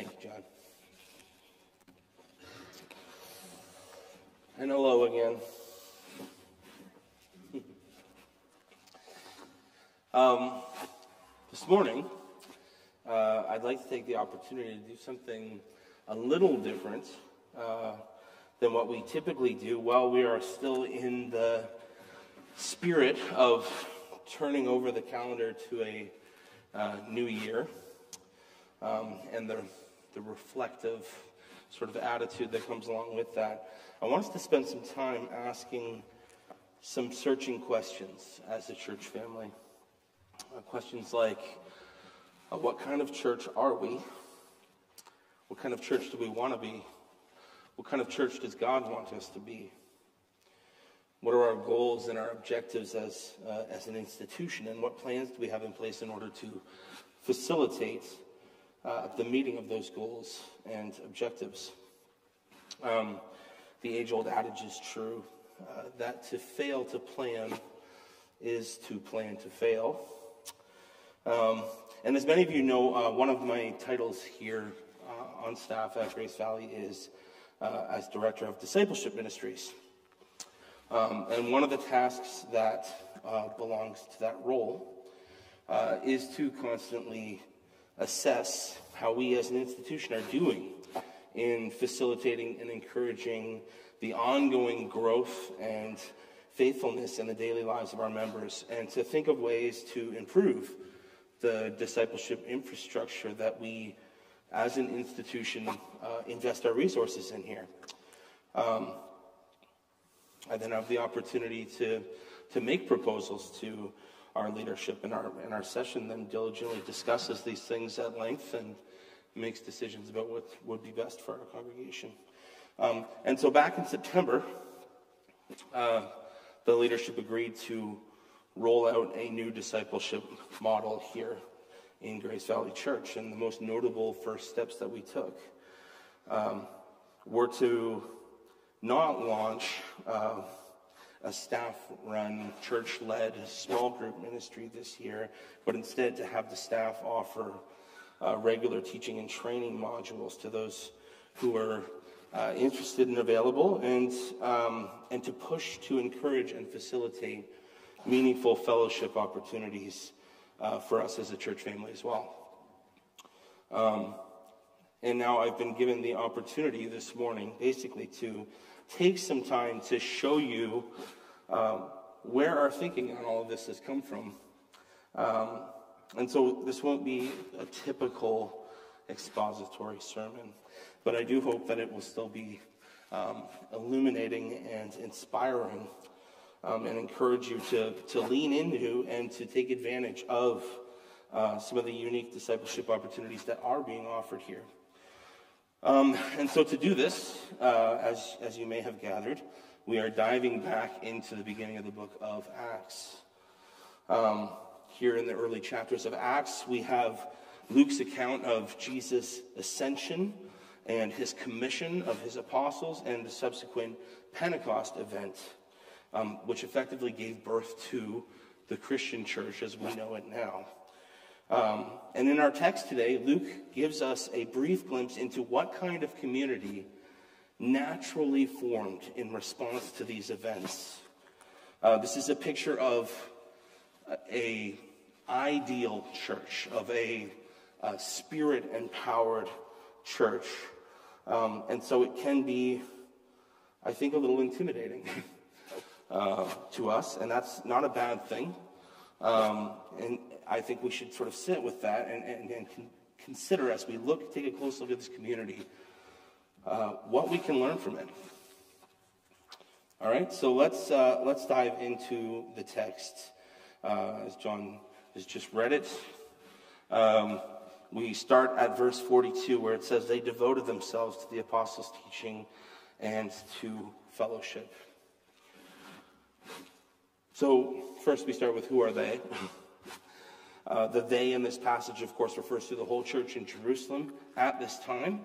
Thank you, John. And hello again. Um, this morning, uh, I'd like to take the opportunity to do something a little different uh, than what we typically do while we are still in the spirit of turning over the calendar to a uh, new year um, and the, the reflective sort of attitude that comes along with that. I want us to spend some time asking some searching questions as a church family. Uh, questions like uh, what kind of church are we? What kind of church do we want to be? What kind of church does God want us to be? What are our goals and our objectives as, uh, as an institution? And what plans do we have in place in order to facilitate uh, the meeting of those goals and objectives? Um, the age old adage is true uh, that to fail to plan is to plan to fail. Um, and as many of you know, uh, one of my titles here uh, on staff at Grace Valley is uh, as Director of Discipleship Ministries. Um, and one of the tasks that uh, belongs to that role is to constantly assess how we as an institution are doing in facilitating and encouraging the ongoing growth and faithfulness in the daily lives of our members, and to think of ways to improve the discipleship infrastructure that we, as an institution, uh, invest our resources in here. Um, I then have the opportunity to, to make proposals to our leadership in our, in our session, then diligently discusses these things at length and makes decisions about what would be best for our congregation. Um, and so back in September, uh, the leadership agreed to roll out a new discipleship model here in Grace Valley Church. And the most notable first steps that we took um, were to not launch uh, a staff run, church led small group ministry this year, but instead to have the staff offer uh, regular teaching and training modules to those who are uh, interested and available, and, um, and to push to encourage and facilitate meaningful fellowship opportunities uh, for us as a church family as well. Um, and now I've been given the opportunity this morning, basically, to take some time to show you um, where our thinking on all of this has come from. Um, and so this won't be a typical expository sermon, but I do hope that it will still be um, illuminating and inspiring um, and encourage you to, to lean into and to take advantage of uh, some of the unique discipleship opportunities that are being offered here. Um, and so, to do this, uh, as, as you may have gathered, we are diving back into the beginning of the book of Acts. Um, here in the early chapters of Acts, we have Luke's account of Jesus' ascension and his commission of his apostles and the subsequent Pentecost event um, which effectively gave birth to the Christian church as we know it now. Um, and in our text today, Luke gives us a brief glimpse into what kind of community naturally formed in response to these events. Uh, this is a picture of a ideal church, of a, a spirit empowered church. Um, and so it can be, I think, a little intimidating. uh, to us, and that's not a bad thing. Um, and I think we should sort of sit with that and, and, and consider as we look, take a close look at this community, uh, what we can learn from it. All right, so let's uh, let's dive into the text uh, as John has just read it. Um, we start at verse 42 where it says, They devoted themselves to the apostles' teaching and to fellowship. So, first we start with who are they? Uh, the they in this passage, of course, refers to the whole church in Jerusalem at this time,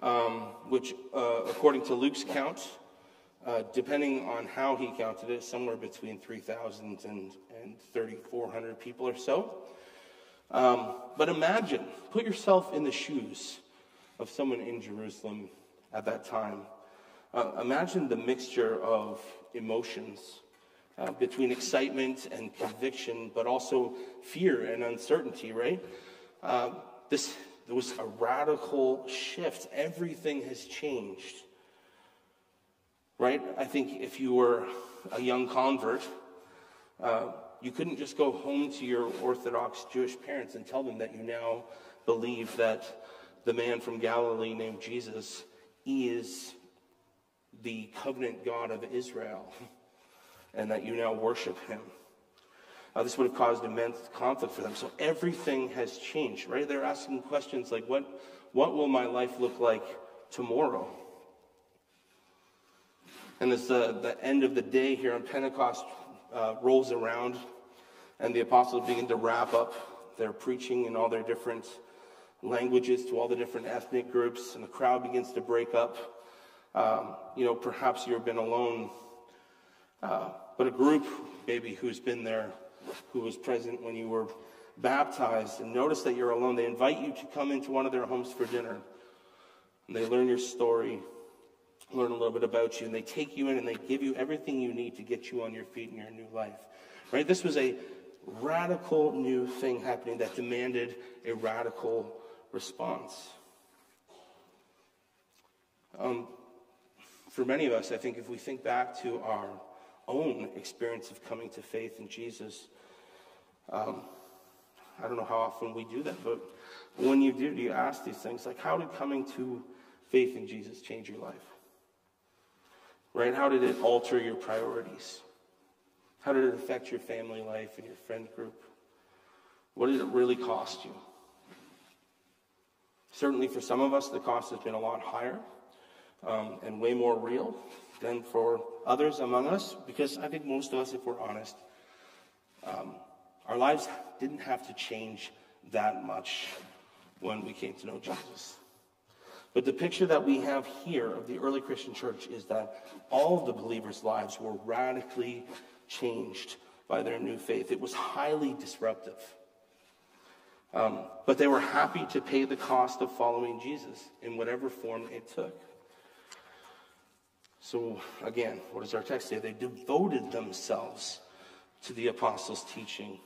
um, which, uh, according to Luke's count, uh, depending on how he counted it, somewhere between 3,000 and, and 3,400 people or so. Um, but imagine, put yourself in the shoes of someone in Jerusalem at that time. Uh, imagine the mixture of emotions uh, between excitement and conviction, but also fear and uncertainty, right? Uh, this there was a radical shift. Everything has changed, right? I think if you were a young convert, uh, you couldn't just go home to your Orthodox Jewish parents and tell them that you now believe that the man from Galilee named Jesus is the covenant God of Israel and that you now worship him. Uh, this would have caused immense conflict for them. So everything has changed, right? They're asking questions like, what, what will my life look like tomorrow? And as the, the end of the day here on Pentecost uh, rolls around and the apostles begin to wrap up their preaching in all their different languages to all the different ethnic groups, and the crowd begins to break up. Um, you know, perhaps you've been alone, uh, but a group maybe who's been there, who was present when you were baptized, and notice that you're alone. They invite you to come into one of their homes for dinner. And they learn your story, learn a little bit about you, and they take you in and they give you everything you need to get you on your feet in your new life. Right? This was a radical new thing happening that demanded a radical response. Um, for many of us, I think if we think back to our own experience of coming to faith in Jesus, um, I don't know how often we do that, but when you do, you ask these things like, how did coming to faith in Jesus change your life? Right? How did it alter your priorities? How did it affect your family life and your friend group? What did it really cost you? Certainly, for some of us, the cost has been a lot higher um, and way more real than for others among us, because I think most of us, if we're honest, um, our lives didn't have to change that much when we came to know Jesus. But the picture that we have here of the early Christian church is that all of the believers' lives were radically changed by their new faith. It was highly disruptive. Um, but they were happy to pay the cost of following Jesus in whatever form it took. So, again, what does our text say? They devoted themselves to the apostles' teaching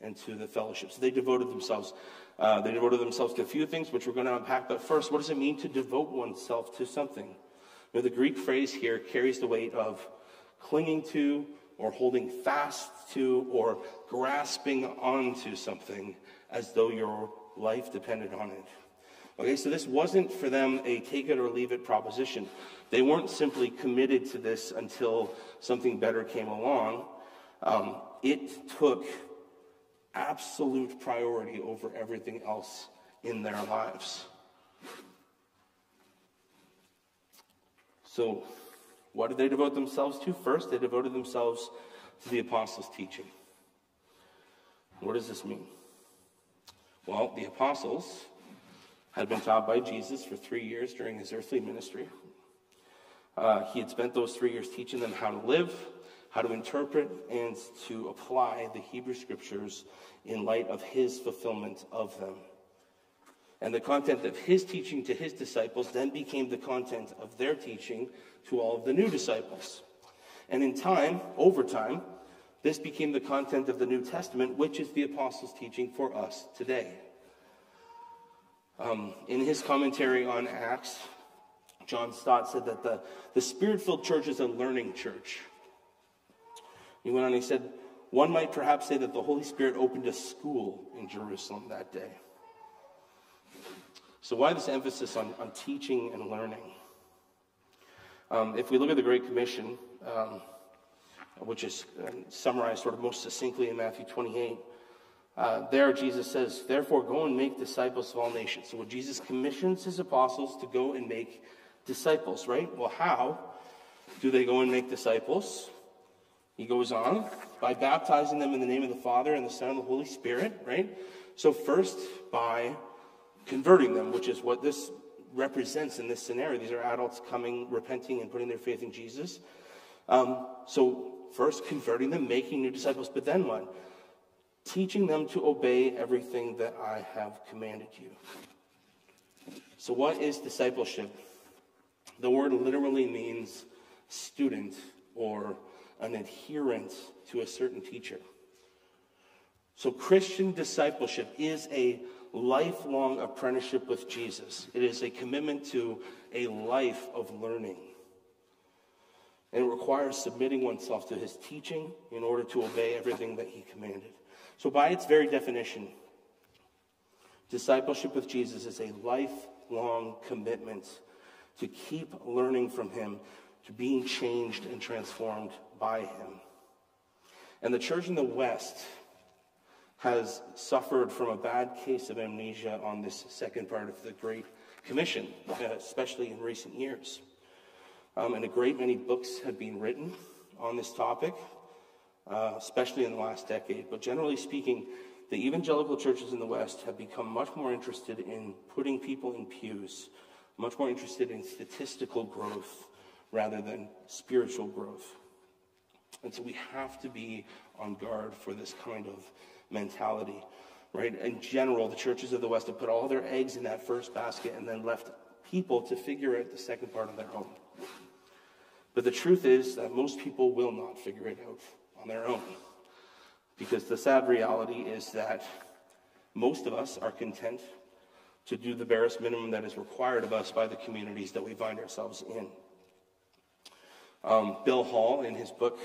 and to the fellowship. So they devoted themselves. Uh, they devoted themselves to a few things, which we're going to unpack. But first, what does it mean to devote oneself to something? You know, the Greek phrase here carries the weight of clinging to, or holding fast to, or grasping onto something as though your life depended on it. Okay, so this wasn't for them a take it or leave it proposition. They weren't simply committed to this until something better came along. Um, it took absolute priority over everything else in their lives. So, what did they devote themselves to? First, they devoted themselves to the apostles' teaching. What does this mean? Well, the apostles had been taught by Jesus for three years during his earthly ministry. Uh, he had spent those three years teaching them how to live, how to interpret, and to apply the Hebrew scriptures in light of his fulfillment of them. And the content of his teaching to his disciples then became the content of their teaching to all of the new disciples. And in time, over time, this became the content of the New Testament, which is the apostles' teaching for us today. Um, in his commentary on Acts, John Stott said that the, the spirit filled church is a learning church. He went on, and he said, one might perhaps say that the Holy Spirit opened a school in Jerusalem that day. So, why this emphasis on, on teaching and learning? Um, if we look at the Great Commission, um, which is uh, summarized sort of most succinctly in Matthew 28, uh, there Jesus says, Therefore, go and make disciples of all nations. So, Jesus commissions his apostles to go and make disciples, right? Well, how do they go and make disciples? He goes on by baptizing them in the name of the Father and the Son and the Holy Spirit, right? So, first, by converting them, which is what this represents in this scenario. These are adults coming, repenting, and putting their faith in Jesus. Um, so, first converting them, making new disciples, but then what? Teaching them to obey everything that I have commanded you. So, what is discipleship? The word literally means student or an adherent to a certain teacher. So, Christian discipleship is a lifelong apprenticeship with Jesus, it is a commitment to a life of learning. And it requires submitting oneself to his teaching in order to obey everything that he commanded. So, by its very definition, discipleship with Jesus is a lifelong commitment to keep learning from him, to being changed and transformed by him. And the church in the West has suffered from a bad case of amnesia on this second part of the Great Commission, especially in recent years. Um, and a great many books have been written on this topic, uh, especially in the last decade. But generally speaking, the evangelical churches in the West have become much more interested in putting people in pews, much more interested in statistical growth rather than spiritual growth. And so we have to be on guard for this kind of mentality, right? In general, the churches of the West have put all their eggs in that first basket and then left people to figure out the second part on their own. But the truth is that most people will not figure it out on their own. Because the sad reality is that most of us are content to do the barest minimum that is required of us by the communities that we find ourselves in. Um, Bill Hull, in his book,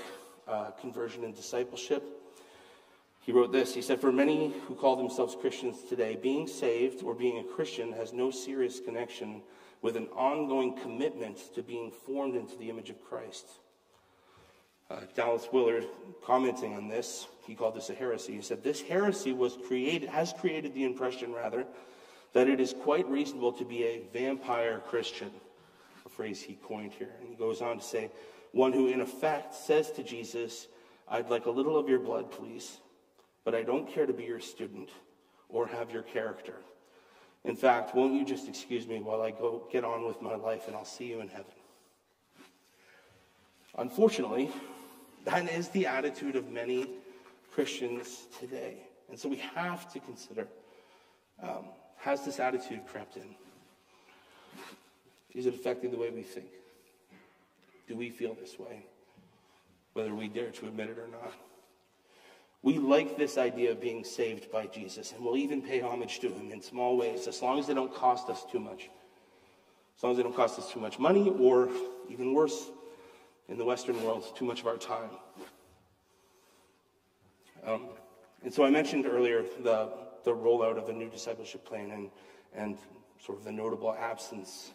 uh, Conversion and Discipleship, he wrote this. He said, For many who call themselves Christians today, being saved or being a Christian has no serious connection with an ongoing commitment to being formed into the image of Christ. Uh, Dallas Willard, commenting on this, he called this a heresy. He said, This heresy was created, has created the impression, rather, that it is quite reasonable to be a vampire Christian, a phrase he coined here. And he goes on to say, One who, in effect, says to Jesus, I'd like a little of your blood, please but I don't care to be your student or have your character. In fact, won't you just excuse me while I go get on with my life and I'll see you in heaven? Unfortunately, that is the attitude of many Christians today. And so we have to consider um, has this attitude crept in? Is it affecting the way we think? Do we feel this way? Whether we dare to admit it or not. We like this idea of being saved by Jesus, and we'll even pay homage to him in small ways, as long as they don't cost us too much. As long as they don't cost us too much money, or even worse, in the Western world, too much of our time. Um, and so I mentioned earlier the, the rollout of the new discipleship plan and, and sort of the notable absence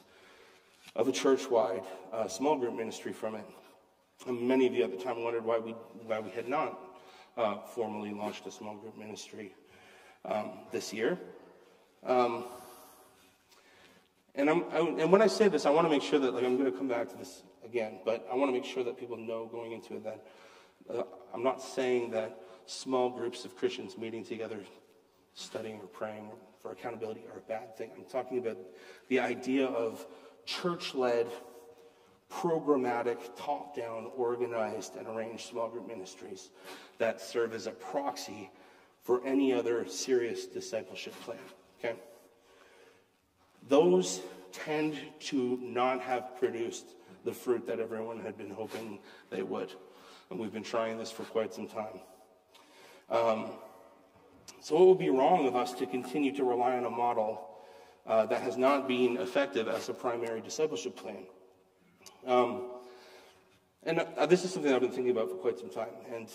of a church wide uh, small group ministry from it. And many of you at the time wondered why we, why we had not uh, formally launched a small group ministry um, this year. Um, and, I'm, I, and when I say this, I want to make sure that, like, I'm going to come back to this again, but I want to make sure that people know going into it that uh, I'm not saying that small groups of Christians meeting together, studying or praying for accountability are a bad thing. I'm talking about the idea of church led programmatic, top down, organized, and arranged small group ministries that serve as a proxy for any other serious discipleship plan. Okay? Those tend to not have produced the fruit that everyone had been hoping they would. And we've been trying this for quite some time. Um, so it would be wrong of us to continue to rely on a model uh, that has not been effective as a primary discipleship plan. Um, and uh, this is something I've been thinking about for quite some time. And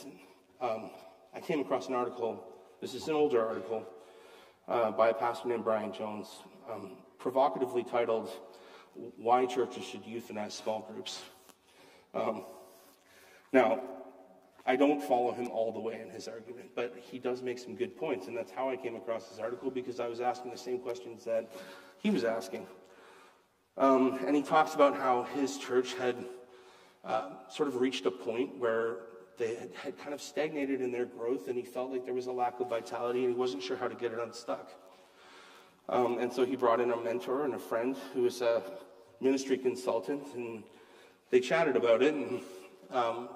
um, I came across an article, this is an older article, uh, by a pastor named Brian Jones, um, provocatively titled, Why Churches Should Euthanize Small Groups. Um, now, I don't follow him all the way in his argument, but he does make some good points, and that's how I came across his article because I was asking the same questions that he was asking. Um, and he talks about how his church had uh, sort of reached a point where they had, had, kind of stagnated in their growth, and he felt like there was a lack of vitality, and he wasn't sure how to get it unstuck. Um, and so he brought in a mentor and a friend who was a ministry consultant, and they chatted about it. And um,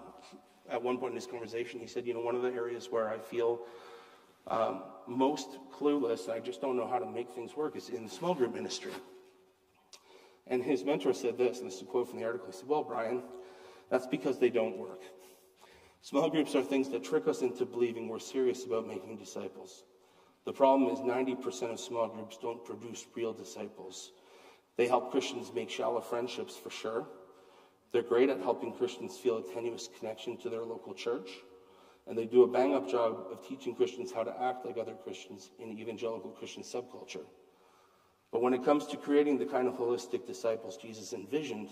at one point in this conversation, he said, You know, one of the areas where I feel um, most clueless, I just don't know how to make things work, is in the small group ministry. And his mentor said this, and this is a quote from the article. He said, Well, Brian, that's because they don't work. Small groups are things that trick us into believing we're serious about making disciples. The problem is 90% of small groups don't produce real disciples. They help Christians make shallow friendships for sure. They're great at helping Christians feel a tenuous connection to their local church. And they do a bang up job of teaching Christians how to act like other Christians in evangelical Christian subculture. But when it comes to creating the kind of holistic disciples Jesus envisioned,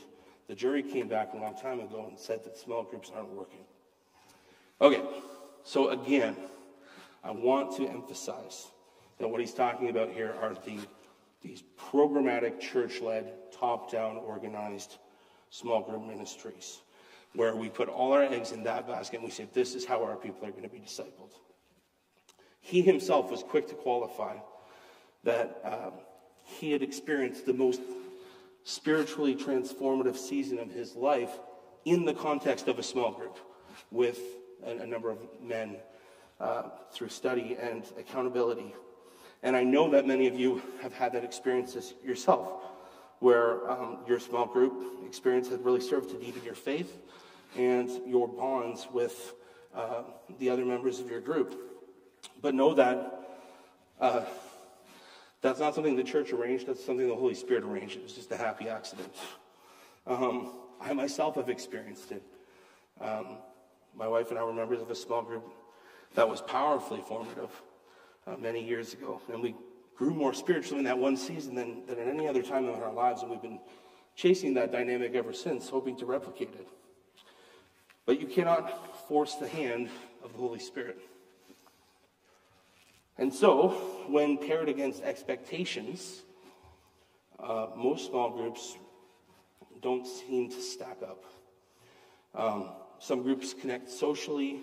the jury came back a long time ago and said that small groups aren't working. Okay, so again, I want to emphasize that what he's talking about here are the, these programmatic, church led, top down, organized small group ministries where we put all our eggs in that basket and we say, this is how our people are going to be discipled. He himself was quick to qualify that um, he had experienced the most spiritually transformative season of his life in the context of a small group with a, a number of men uh, through study and accountability. And I know that many of you have had that experience yourself, where um, your small group experience has really served to deepen your faith and your bonds with uh, the other members of your group. But know that uh, that's not something the church arranged, that's something the Holy Spirit arranged. It was just a happy accident. Um, I myself have experienced it. Um, my wife and I were members of a small group that was powerfully formative uh, many years ago. And we grew more spiritually in that one season than, than at any other time in our lives. And we've been chasing that dynamic ever since, hoping to replicate it. But you cannot force the hand of the Holy Spirit. And so, when paired against expectations, uh, most small groups don't seem to stack up. Um, some groups connect socially,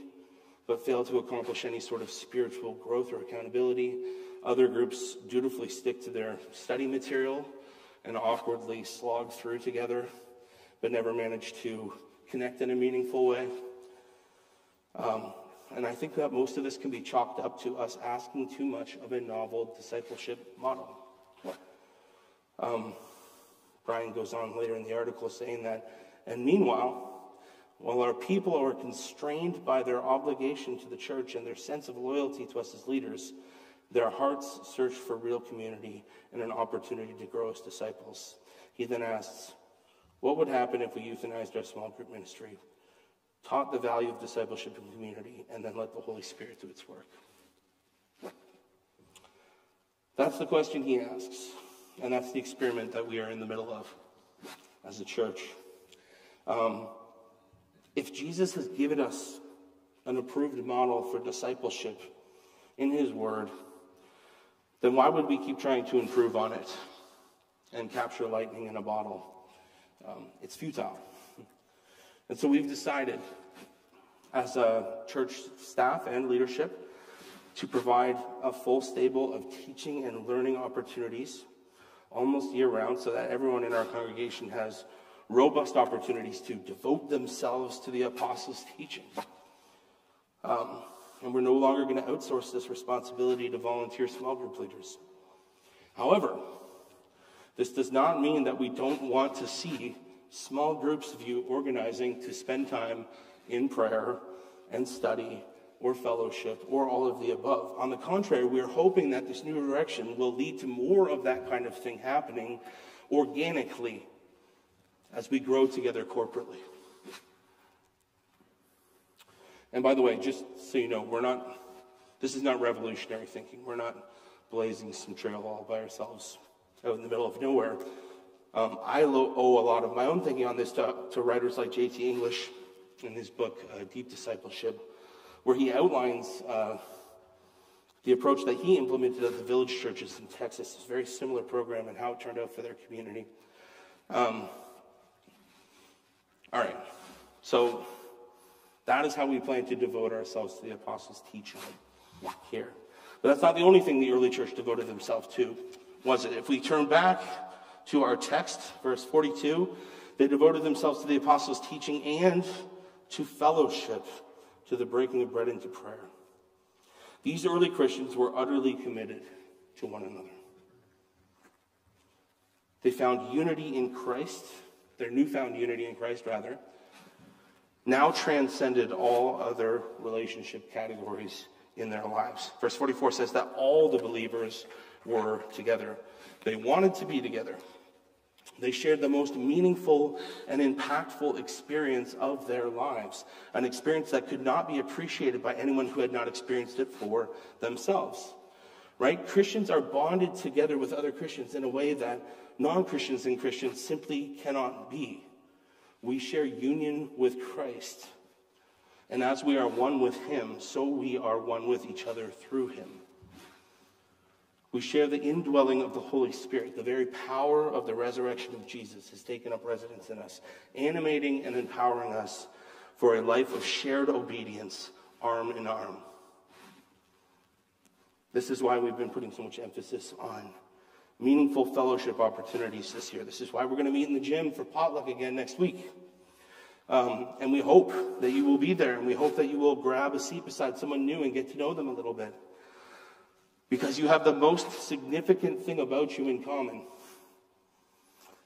but fail to accomplish any sort of spiritual growth or accountability. Other groups dutifully stick to their study material and awkwardly slog through together, but never manage to connect in a meaningful way. Um, and I think that most of this can be chalked up to us asking too much of a novel discipleship model. Um, Brian goes on later in the article saying that, and meanwhile, while our people are constrained by their obligation to the church and their sense of loyalty to us as leaders, their hearts search for real community and an opportunity to grow as disciples. He then asks, What would happen if we euthanized our small group ministry, taught the value of discipleship and community, and then let the Holy Spirit do its work? That's the question he asks, and that's the experiment that we are in the middle of as a church. Um, if Jesus has given us an approved model for discipleship in his word, then why would we keep trying to improve on it and capture lightning in a bottle? Um, it's futile. And so we've decided, as a church staff and leadership, to provide a full stable of teaching and learning opportunities almost year round so that everyone in our congregation has robust opportunities to devote themselves to the apostles' teaching. Um, and we're no longer going to outsource this responsibility to volunteer small group leaders. However, this does not mean that we don't want to see small groups of you organizing to spend time in prayer and study or fellowship or all of the above. On the contrary, we are hoping that this new direction will lead to more of that kind of thing happening organically as we grow together corporately. And by the way, just so you know, we're not, this is not revolutionary thinking. We're not blazing some trail all by ourselves out in the middle of nowhere. Um, I owe a lot of my own thinking on this to, to writers like J.T. English in his book, uh, Deep Discipleship, where he outlines uh, the approach that he implemented at the village churches in Texas. It's a very similar program and how it turned out for their community. Um, all right. So that is how we plan to devote ourselves to the apostles' teaching here. But that's not the only thing the early church devoted themselves to, was it? If we turn back to our text, verse 42, they devoted themselves to the apostles' teaching and to fellowship, to the breaking of bread and to prayer. These early Christians were utterly committed to one another. They found unity in Christ, their newfound unity in Christ, rather, now transcended all other relationship categories in their lives. Verse 44 says that all the believers were together. They wanted to be together. They shared the most meaningful and impactful experience of their lives, an experience that could not be appreciated by anyone who had not experienced it for themselves. Right? Christians are bonded together with other Christians in a way that non Christians and Christians simply cannot be. We share union with Christ. And as we are one with Him, so we are one with each other through Him. We share the indwelling of the Holy Spirit. The very power of the resurrection of Jesus has taken up residence in us, animating and empowering us for a life of shared obedience, arm in arm. This is why we've been putting so much emphasis on meaningful fellowship opportunities this year. This is why we're going to meet in the gym for potluck again next week. Um, and we hope that you will be there, and we hope that you will grab a seat beside someone new and get to know them a little bit. Because you have the most significant thing about you in common.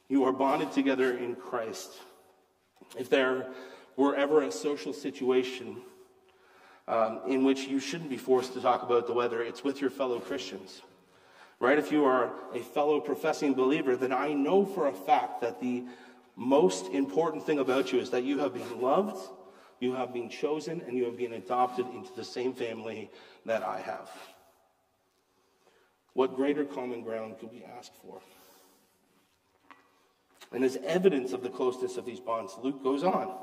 You are bonded together in Christ. If there were ever a social situation um, in which you shouldn't be forced to talk about the weather, it's with your fellow Christians. Right? If you are a fellow professing believer, then I know for a fact that the most important thing about you is that you have been loved, you have been chosen, and you have been adopted into the same family that I have. What greater common ground could we ask for? And as evidence of the closeness of these bonds, Luke goes on,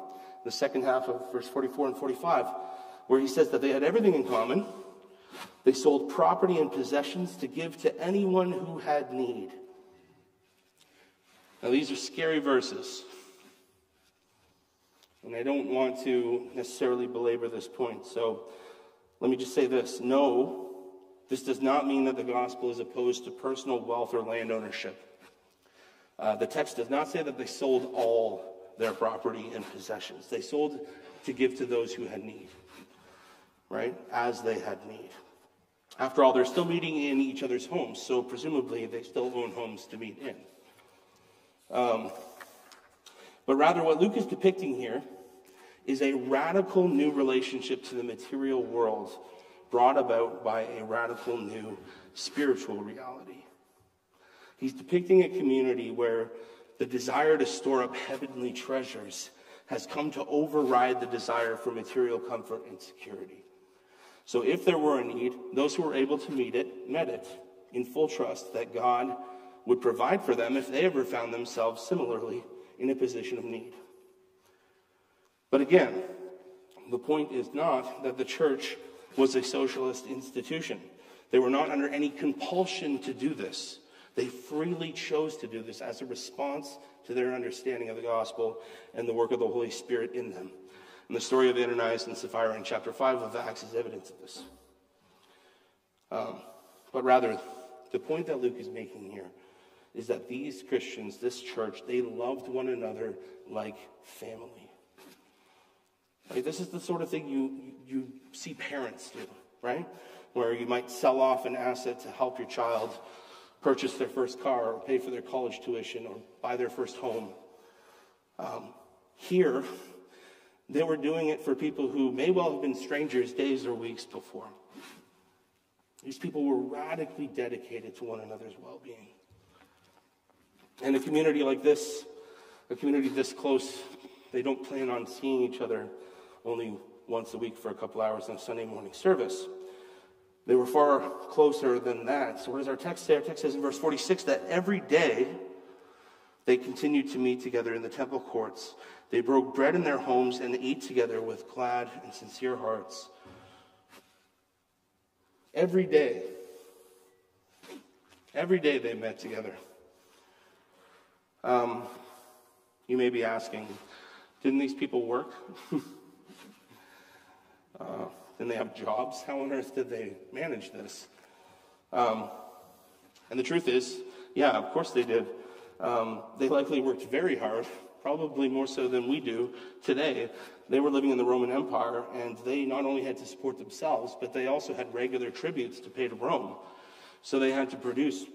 the second half of verse 44 and 45, where he says that they had everything in common. They sold property and possessions to give to anyone who had need. Now, these are scary verses. And I don't want to necessarily belabor this point. So let me just say this no, this does not mean that the gospel is opposed to personal wealth or land ownership. Uh, the text does not say that they sold all their property and possessions. They sold to give to those who had need, right? As they had need. After all, they're still meeting in each other's homes, so presumably they still own homes to meet in. Um, but rather, what Luke is depicting here is a radical new relationship to the material world brought about by a radical new spiritual reality. He's depicting a community where the desire to store up heavenly treasures has come to override the desire for material comfort and security. So, if there were a need, those who were able to meet it met it in full trust that God would provide for them if they ever found themselves similarly in a position of need. But again, the point is not that the church was a socialist institution. They were not under any compulsion to do this. They freely chose to do this as a response to their understanding of the gospel and the work of the Holy Spirit in them. And the story of Ananias and Sapphira in chapter 5 of Acts is evidence of this. Um, but rather, the point that Luke is making here is that these Christians, this church, they loved one another like family. Right? This is the sort of thing you, you see parents do, right? Where you might sell off an asset to help your child purchase their first car or pay for their college tuition or buy their first home. Um, here, they were doing it for people who may well have been strangers days or weeks before. These people were radically dedicated to one another's well being. And a community like this, a community this close, they don't plan on seeing each other only once a week for a couple hours on Sunday morning service. They were far closer than that. So, what does our text say? Our text says in verse 46 that every day they continued to meet together in the temple courts. They broke bread in their homes and ate together with glad and sincere hearts. Every day, every day they met together. Um, you may be asking, didn't these people work? Uh, then they have jobs. How on earth did they manage this? Um, and the truth is, yeah, of course they did. Um, they likely worked very hard, probably more so than we do today. They were living in the Roman Empire, and they not only had to support themselves, but they also had regular tributes to pay to Rome. So they had to produce,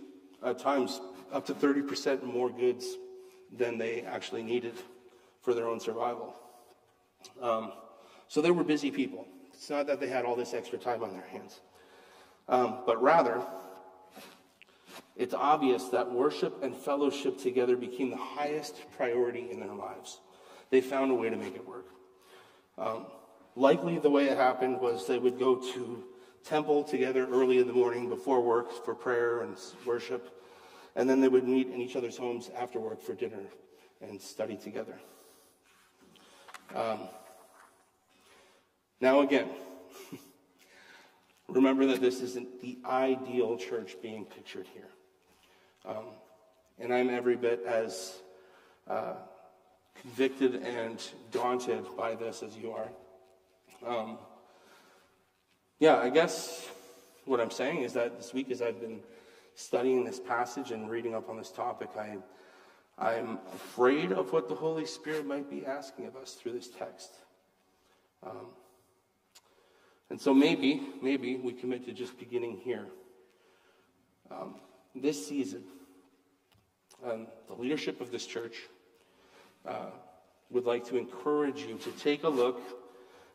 at times, up to 30% more goods than they actually needed for their own survival. Um, so they were busy people. It's not that they had all this extra time on their hands, um, but rather, it's obvious that worship and fellowship together became the highest priority in their lives. They found a way to make it work. Um, likely, the way it happened was they would go to temple together early in the morning before work for prayer and worship, and then they would meet in each other's homes after work for dinner and study together. Um, now, again, remember that this isn't the ideal church being pictured here. Um, and I'm every bit as uh, convicted and daunted by this as you are. Um, yeah, I guess what I'm saying is that this week, as I've been studying this passage and reading up on this topic, I, I'm afraid of what the Holy Spirit might be asking of us through this text. Um, and so maybe, maybe we commit to just beginning here. Um, this season, um, the leadership of this church uh, would like to encourage you to take a look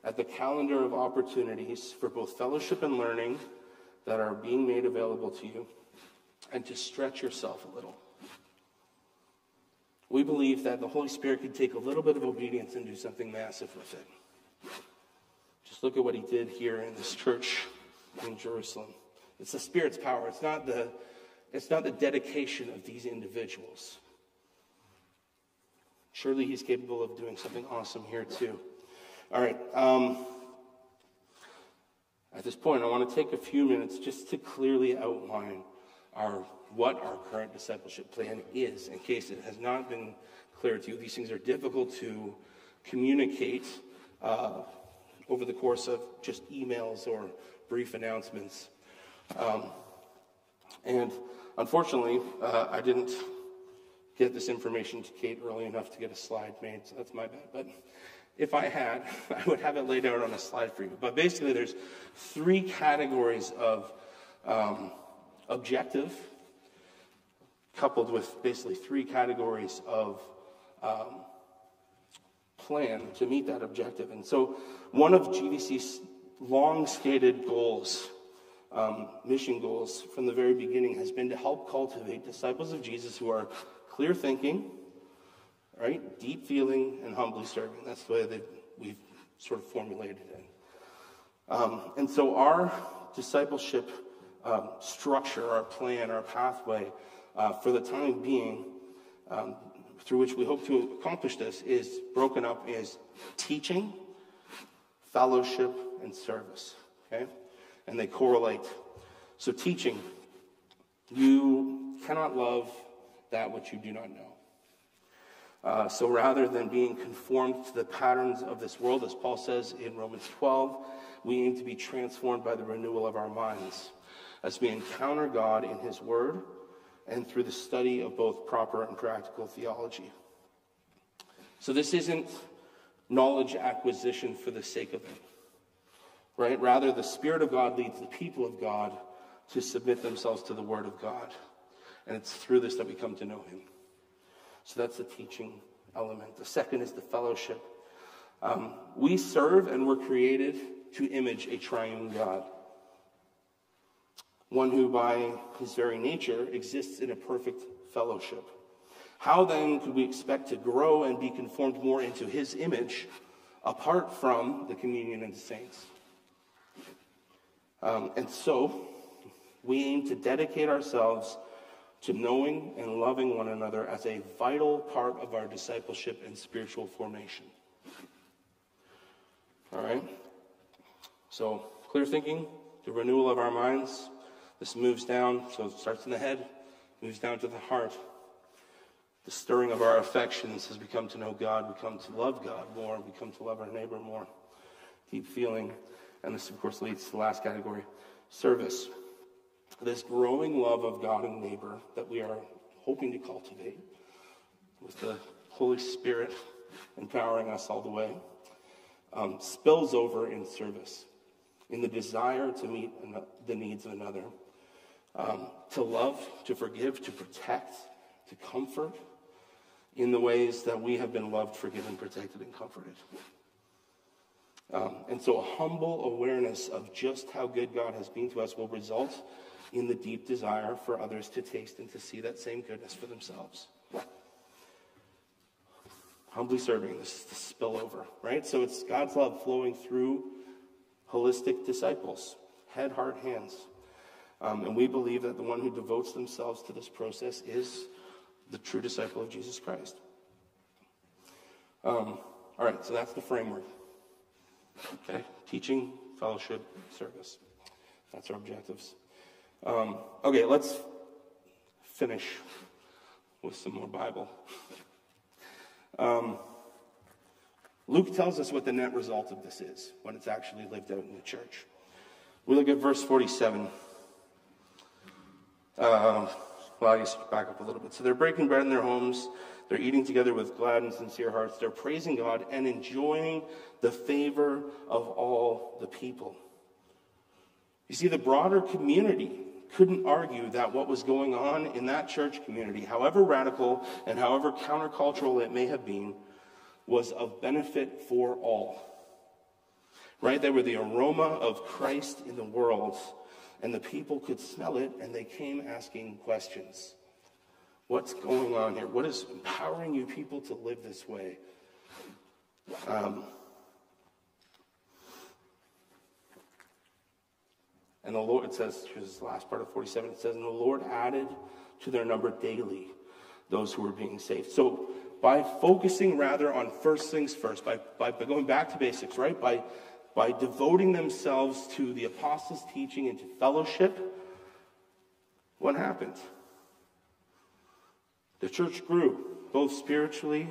at the calendar of opportunities for both fellowship and learning that are being made available to you and to stretch yourself a little. We believe that the Holy Spirit could take a little bit of obedience and do something massive with it. Just look at what he did here in this church in Jerusalem. It's the Spirit's power. It's not the, it's not the dedication of these individuals. Surely he's capable of doing something awesome here too. All right. Um, at this point, I want to take a few minutes just to clearly outline our what our current discipleship plan is, in case it has not been clear to you. These things are difficult to communicate uh, over the course of just emails or brief announcements. Um, and unfortunately, uh, I didn't get this information to Kate early enough to get a slide made, so that's my bad. But if I had, I would have it laid out on a slide for you. But basically, there's three categories of um, objective, coupled with basically three categories of um, plan to meet that objective. And so, one of GVC's long stated goals, um, mission goals from the very beginning, has been to help cultivate disciples of Jesus who are clear thinking, right? Deep feeling and humbly serving. That's the way that we've sort of formulated it. Um, and so our discipleship um, structure, our plan, our pathway, uh, for the time being, um, through which we hope to accomplish this, is broken up as teaching, fellowship, and service. Okay? And they correlate. So, teaching, you cannot love that which you do not know. Uh, so rather than being conformed to the patterns of this world, as Paul says in Romans 12, we aim to be transformed by the renewal of our minds as we encounter God in His Word and through the study of both proper and practical theology. So this isn't knowledge acquisition for the sake of it, right? Rather, the Spirit of God leads the people of God to submit themselves to the Word of God. And it's through this that we come to know Him. So that's the teaching element. The second is the fellowship. Um, we serve and were created to image a triune God, one who, by his very nature, exists in a perfect fellowship. How then could we expect to grow and be conformed more into his image apart from the communion of the saints? Um, and so, we aim to dedicate ourselves to knowing and loving one another as a vital part of our discipleship and spiritual formation. All right? So, clear thinking, the renewal of our minds. This moves down, so it starts in the head, moves down to the heart. The stirring of our affections as we come to know God, we come to love God more, we come to love our neighbor more. Deep feeling. And this, of course, leads to the last category service this growing love of God and neighbor that we are hoping to cultivate with the Holy Spirit empowering us all the way um, spills over in service, in the desire to meet the needs of another, um, to love, to forgive, to protect, to comfort in the ways that we have been loved, forgiven, protected, and comforted. Um, and so, a humble awareness of just how good God has been to us will result in the deep desire for others to taste and to see that same goodness for themselves. Humbly serving, this is the spillover, right? So, it's God's love flowing through holistic disciples, head, heart, hands. Um, and we believe that the one who devotes themselves to this process is the true disciple of Jesus Christ. Um, all right, so that's the framework. Okay, teaching, fellowship, service. That's our objectives. Um, okay, let's finish with some more Bible. Um, Luke tells us what the net result of this is when it's actually lived out in the church. We look at verse 47. Uh, well, I guess back up a little bit. So they're breaking bread in their homes. They're eating together with glad and sincere hearts. They're praising God and enjoying the favor of all the people. You see, the broader community couldn't argue that what was going on in that church community, however radical and however countercultural it may have been, was of benefit for all. Right? They were the aroma of Christ in the world, and the people could smell it, and they came asking questions. What's going on here? What is empowering you people to live this way? Um, and the Lord, it says, here's the last part of 47, it says, and the Lord added to their number daily those who were being saved. So by focusing rather on first things first, by, by, by going back to basics, right? By, by devoting themselves to the apostles' teaching and to fellowship, what happened? The church grew, both spiritually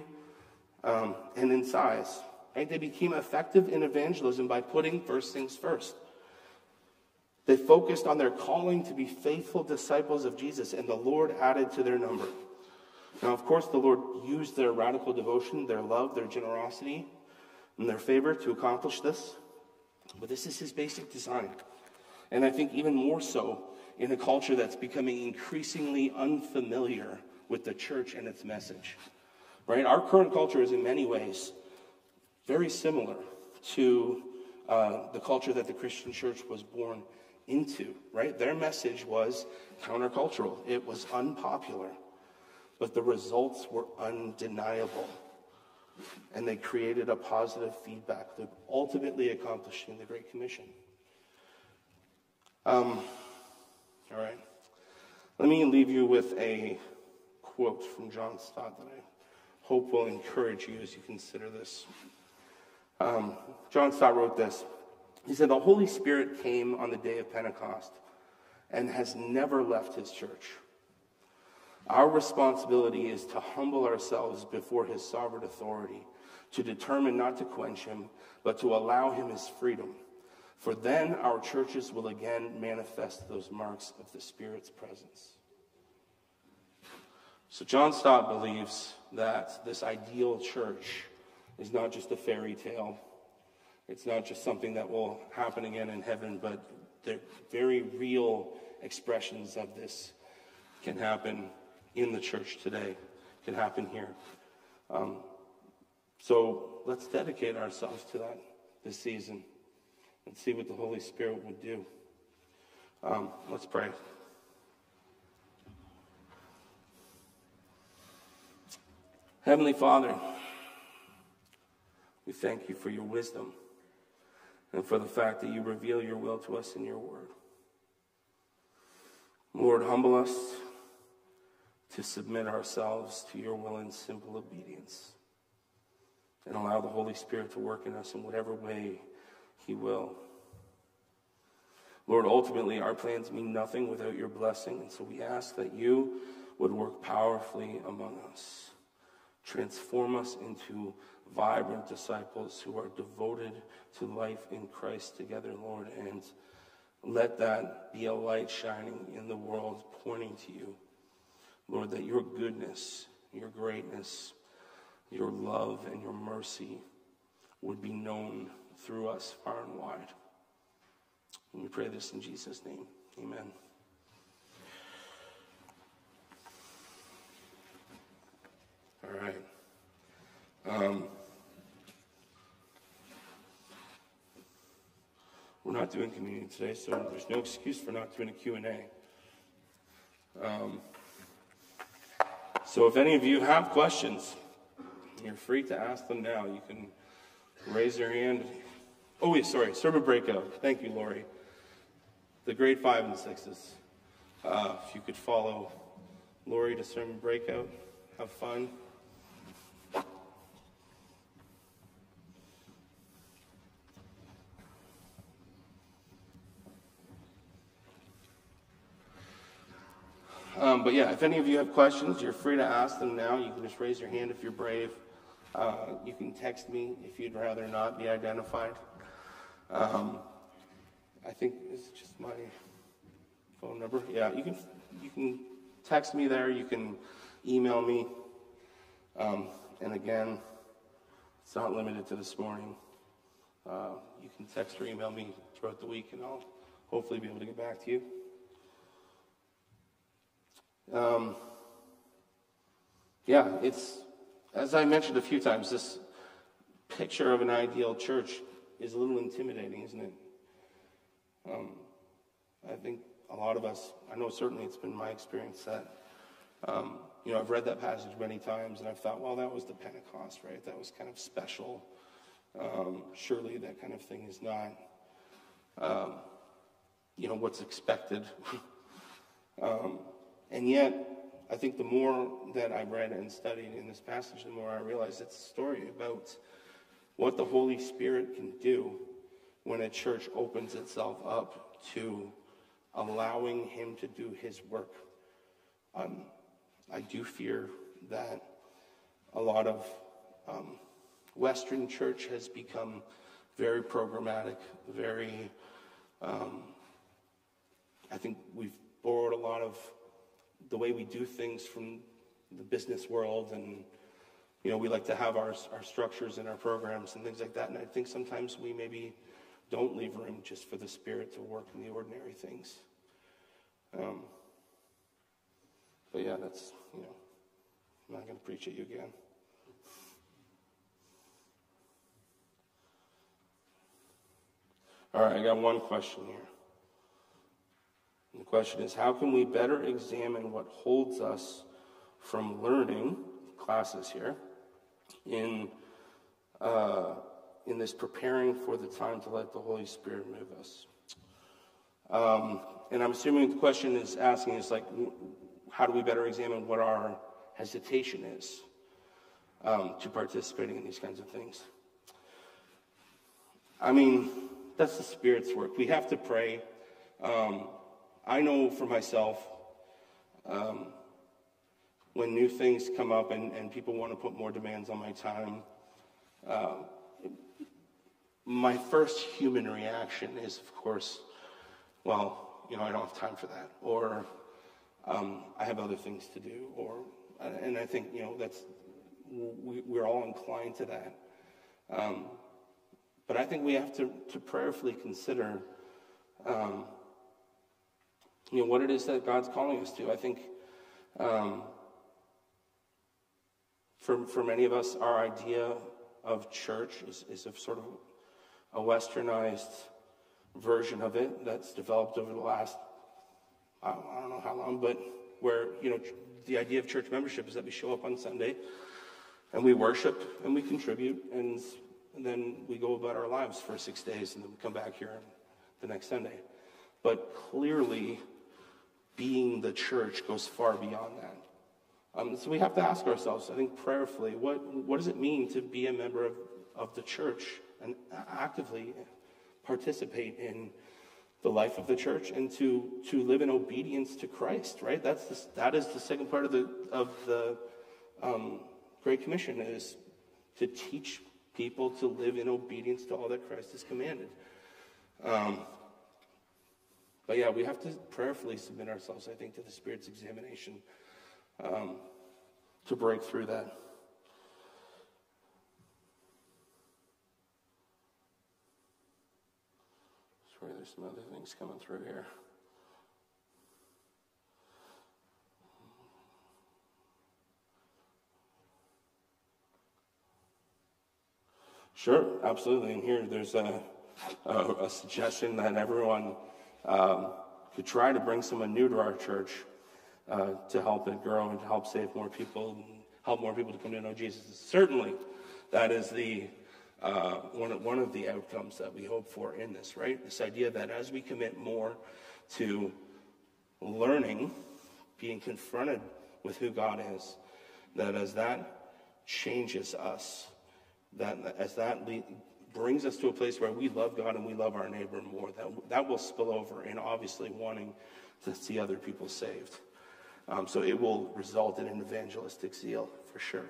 um, and in size. Right? They became effective in evangelism by putting first things first. They focused on their calling to be faithful disciples of Jesus, and the Lord added to their number. Now, of course, the Lord used their radical devotion, their love, their generosity, and their favor to accomplish this. But this is His basic design. And I think even more so in a culture that's becoming increasingly unfamiliar with the church and its message. Right? Our current culture is in many ways very similar to uh, the culture that the Christian church was born into, right? Their message was countercultural, it was unpopular, but the results were undeniable. And they created a positive feedback that ultimately accomplishing the Great Commission. Um, all right. Let me leave you with a quote from John Stott that I hope will encourage you as you consider this. Um, John Stott wrote this. He said, The Holy Spirit came on the day of Pentecost and has never left his church. Our responsibility is to humble ourselves before his sovereign authority, to determine not to quench him, but to allow him his freedom. For then our churches will again manifest those marks of the Spirit's presence. So, John Stott believes that this ideal church is not just a fairy tale. It's not just something that will happen again in heaven, but the very real expressions of this can happen in the church today, can happen here. Um, so let's dedicate ourselves to that this season and see what the Holy Spirit would do. Um, let's pray. Heavenly Father, we thank you for your wisdom and for the fact that you reveal your will to us in your word. Lord, humble us to submit ourselves to your will in simple obedience and allow the Holy Spirit to work in us in whatever way he will. Lord, ultimately, our plans mean nothing without your blessing, and so we ask that you would work powerfully among us. Transform us into vibrant disciples who are devoted to life in Christ together, Lord, and let that be a light shining in the world, pointing to you. Lord, that your goodness, your greatness, your love, and your mercy would be known through us far and wide. And we pray this in Jesus' name. Amen. All right. Um, we're not doing communion today, so there's no excuse for not doing a Q&A. Um, so if any of you have questions, you're free to ask them now. You can raise your hand. Oh, wait, sorry, server breakout. Thank you, Lori. The grade five and sixes. Uh, if you could follow Lori to sermon breakout, have fun. Um, but yeah, if any of you have questions, you're free to ask them now. You can just raise your hand if you're brave. Uh, you can text me if you'd rather not be identified. Um, I think it's just my phone number. Yeah, you can you can text me there. You can email me. Um, and again, it's not limited to this morning. Uh, you can text or email me throughout the week, and I'll hopefully be able to get back to you. Um, yeah, it's, as I mentioned a few times, this picture of an ideal church is a little intimidating, isn't it? Um, I think a lot of us, I know certainly it's been my experience that, um, you know, I've read that passage many times and I've thought, well, that was the Pentecost, right? That was kind of special. Um, surely that kind of thing is not, um, you know, what's expected. And yet, I think the more that I've read and studied in this passage, the more I realized it's a story about what the Holy Spirit can do when a church opens itself up to allowing Him to do His work. Um, I do fear that a lot of um, Western church has become very programmatic, very. Um, I think we've borrowed a lot of the way we do things from the business world and you know we like to have our, our structures and our programs and things like that. And i think sometimes we maybe don't leave room just for the spirit to work in the ordinary things. Um, but yeah that's you know i'm not going to preach at you again. All right i got one question here the question is how can we better examine what holds us from learning classes here in, uh, in this preparing for the time to let the Holy Spirit move us? Um, and I'm assuming the question is asking is like, how do we better examine what our hesitation is um, to participating in these kinds of things? I mean, that's the Spirit's work. We have to pray. Um, I know for myself, um, when new things come up and, and people want to put more demands on my time, uh, my first human reaction is, of course, well, you know, I don't have time for that, or um, I have other things to do, or, and I think, you know, that's, we, we're all inclined to that. Um, but I think we have to, to prayerfully consider um, you know, what it is that God's calling us to. I think um, for, for many of us, our idea of church is, is a sort of a westernized version of it that's developed over the last, I don't, I don't know how long, but where, you know, the idea of church membership is that we show up on Sunday and we worship and we contribute and, and then we go about our lives for six days and then we come back here the next Sunday. But clearly, being the church goes far beyond that. Um, so we have to ask ourselves, I think, prayerfully, what, what does it mean to be a member of, of the church and actively participate in the life of the church and to, to live in obedience to Christ, right? That's the, that is the second part of the, of the um, Great Commission is to teach people to live in obedience to all that Christ has commanded. Um, but yeah, we have to prayerfully submit ourselves, I think, to the Spirit's examination um, to break through that. Sorry, there's some other things coming through here. Sure, absolutely. And here, there's a, a, a suggestion that everyone um, could try to bring someone new to our church uh, to help it grow and to help save more people, help more people to come to know Jesus. Certainly, that is the uh, one, of, one of the outcomes that we hope for in this, right? This idea that as we commit more to learning, being confronted with who God is, that as that changes us, that as that le- brings us to a place where we love God and we love our neighbor more, that, that will spill over in obviously wanting to see other people saved. Um, so it will result in an evangelistic zeal for sure.